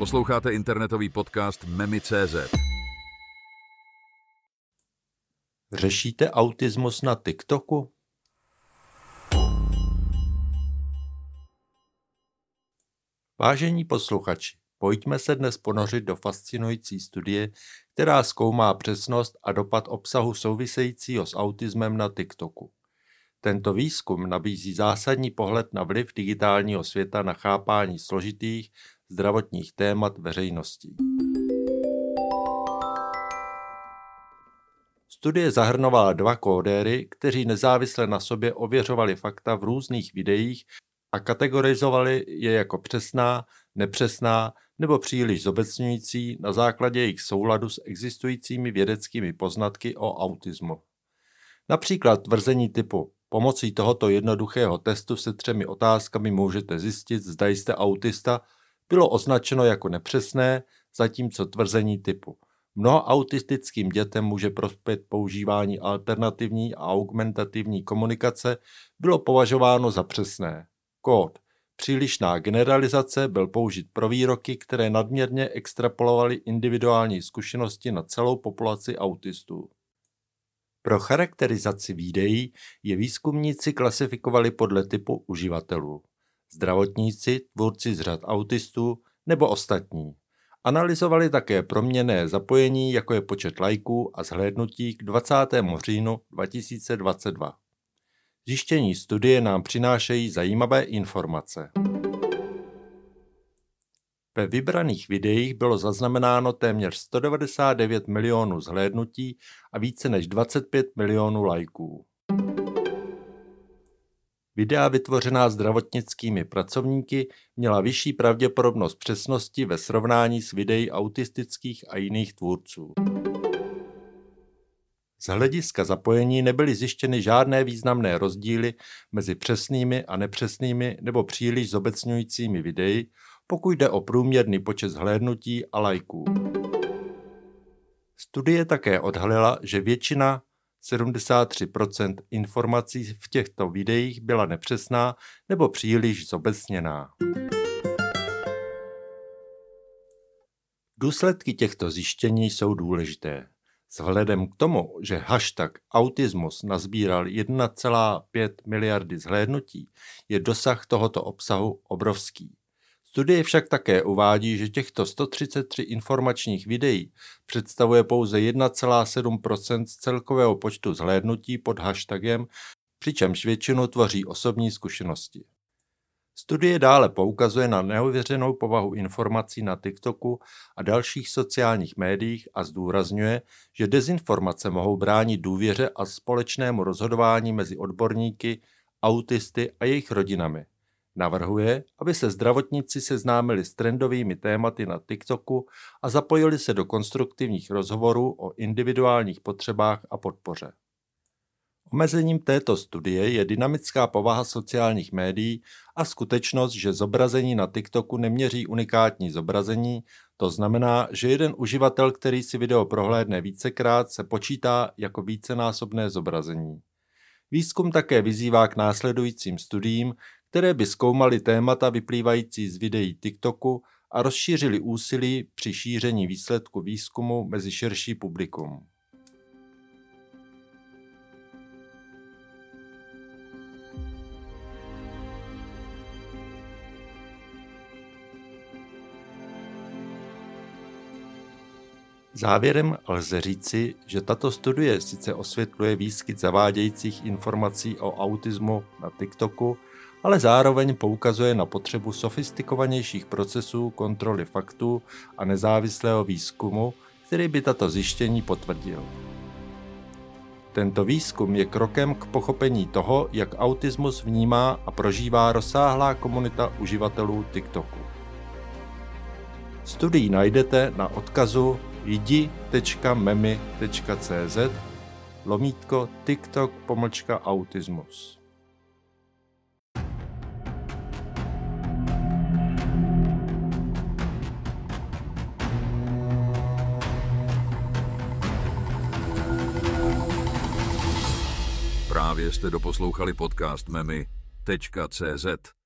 Posloucháte internetový podcast Memi.cz. Řešíte autismus na TikToku? Vážení posluchači, pojďme se dnes ponořit do fascinující studie, která zkoumá přesnost a dopad obsahu souvisejícího s autismem na TikToku. Tento výzkum nabízí zásadní pohled na vliv digitálního světa na chápání složitých zdravotních témat veřejností. Studie zahrnovala dva kódéry, kteří nezávisle na sobě ověřovali fakta v různých videích a kategorizovali je jako přesná, nepřesná nebo příliš zobecňující na základě jejich souladu s existujícími vědeckými poznatky o autismu. Například tvrzení typu Pomocí tohoto jednoduchého testu se třemi otázkami můžete zjistit, zda jste autista, bylo označeno jako nepřesné, zatímco tvrzení typu Mnoha autistickým dětem může prospět používání alternativní a augmentativní komunikace bylo považováno za přesné. Kód Přílišná generalizace byl použit pro výroky, které nadměrně extrapolovaly individuální zkušenosti na celou populaci autistů. Pro charakterizaci videí je výzkumníci klasifikovali podle typu uživatelů. Zdravotníci, tvůrci z řad autistů nebo ostatní. Analyzovali také proměné zapojení, jako je počet lajků a zhlédnutí k 20. říjnu 2022. Zjištění studie nám přinášejí zajímavé informace. Ve vybraných videích bylo zaznamenáno téměř 199 milionů zhlédnutí a více než 25 milionů lajků. Videa vytvořená zdravotnickými pracovníky měla vyšší pravděpodobnost přesnosti ve srovnání s videí autistických a jiných tvůrců. Z hlediska zapojení nebyly zjištěny žádné významné rozdíly mezi přesnými a nepřesnými nebo příliš zobecňujícími videí, pokud jde o průměrný počet zhlédnutí a lajků. Studie také odhalila, že většina 73% informací v těchto videích byla nepřesná nebo příliš zobecněná. Důsledky těchto zjištění jsou důležité. Vzhledem k tomu, že hashtag autismus nazbíral 1,5 miliardy zhlédnutí, je dosah tohoto obsahu obrovský. Studie však také uvádí, že těchto 133 informačních videí představuje pouze 1,7% z celkového počtu zhlédnutí pod hashtagem, přičemž většinu tvoří osobní zkušenosti. Studie dále poukazuje na neuvěřenou povahu informací na TikToku a dalších sociálních médiích a zdůrazňuje, že dezinformace mohou bránit důvěře a společnému rozhodování mezi odborníky, autisty a jejich rodinami. Navrhuje, aby se zdravotníci seznámili s trendovými tématy na TikToku a zapojili se do konstruktivních rozhovorů o individuálních potřebách a podpoře. Omezením této studie je dynamická povaha sociálních médií a skutečnost, že zobrazení na TikToku neměří unikátní zobrazení, to znamená, že jeden uživatel, který si video prohlédne vícekrát, se počítá jako vícenásobné zobrazení. Výzkum také vyzývá k následujícím studiím, které by zkoumaly témata vyplývající z videí TikToku a rozšířili úsilí při šíření výsledku výzkumu mezi širší publikum. Závěrem lze říci, že tato studie sice osvětluje výskyt zavádějících informací o autismu na TikToku, ale zároveň poukazuje na potřebu sofistikovanějších procesů kontroly faktů a nezávislého výzkumu, který by tato zjištění potvrdil. Tento výzkum je krokem k pochopení toho, jak autismus vnímá a prožívá rozsáhlá komunita uživatelů TikToku. Studii najdete na odkazu jdi.memi.cz lomítko TikTok pomlčka autismus. Právě jste doposlouchali podcast memy.cz.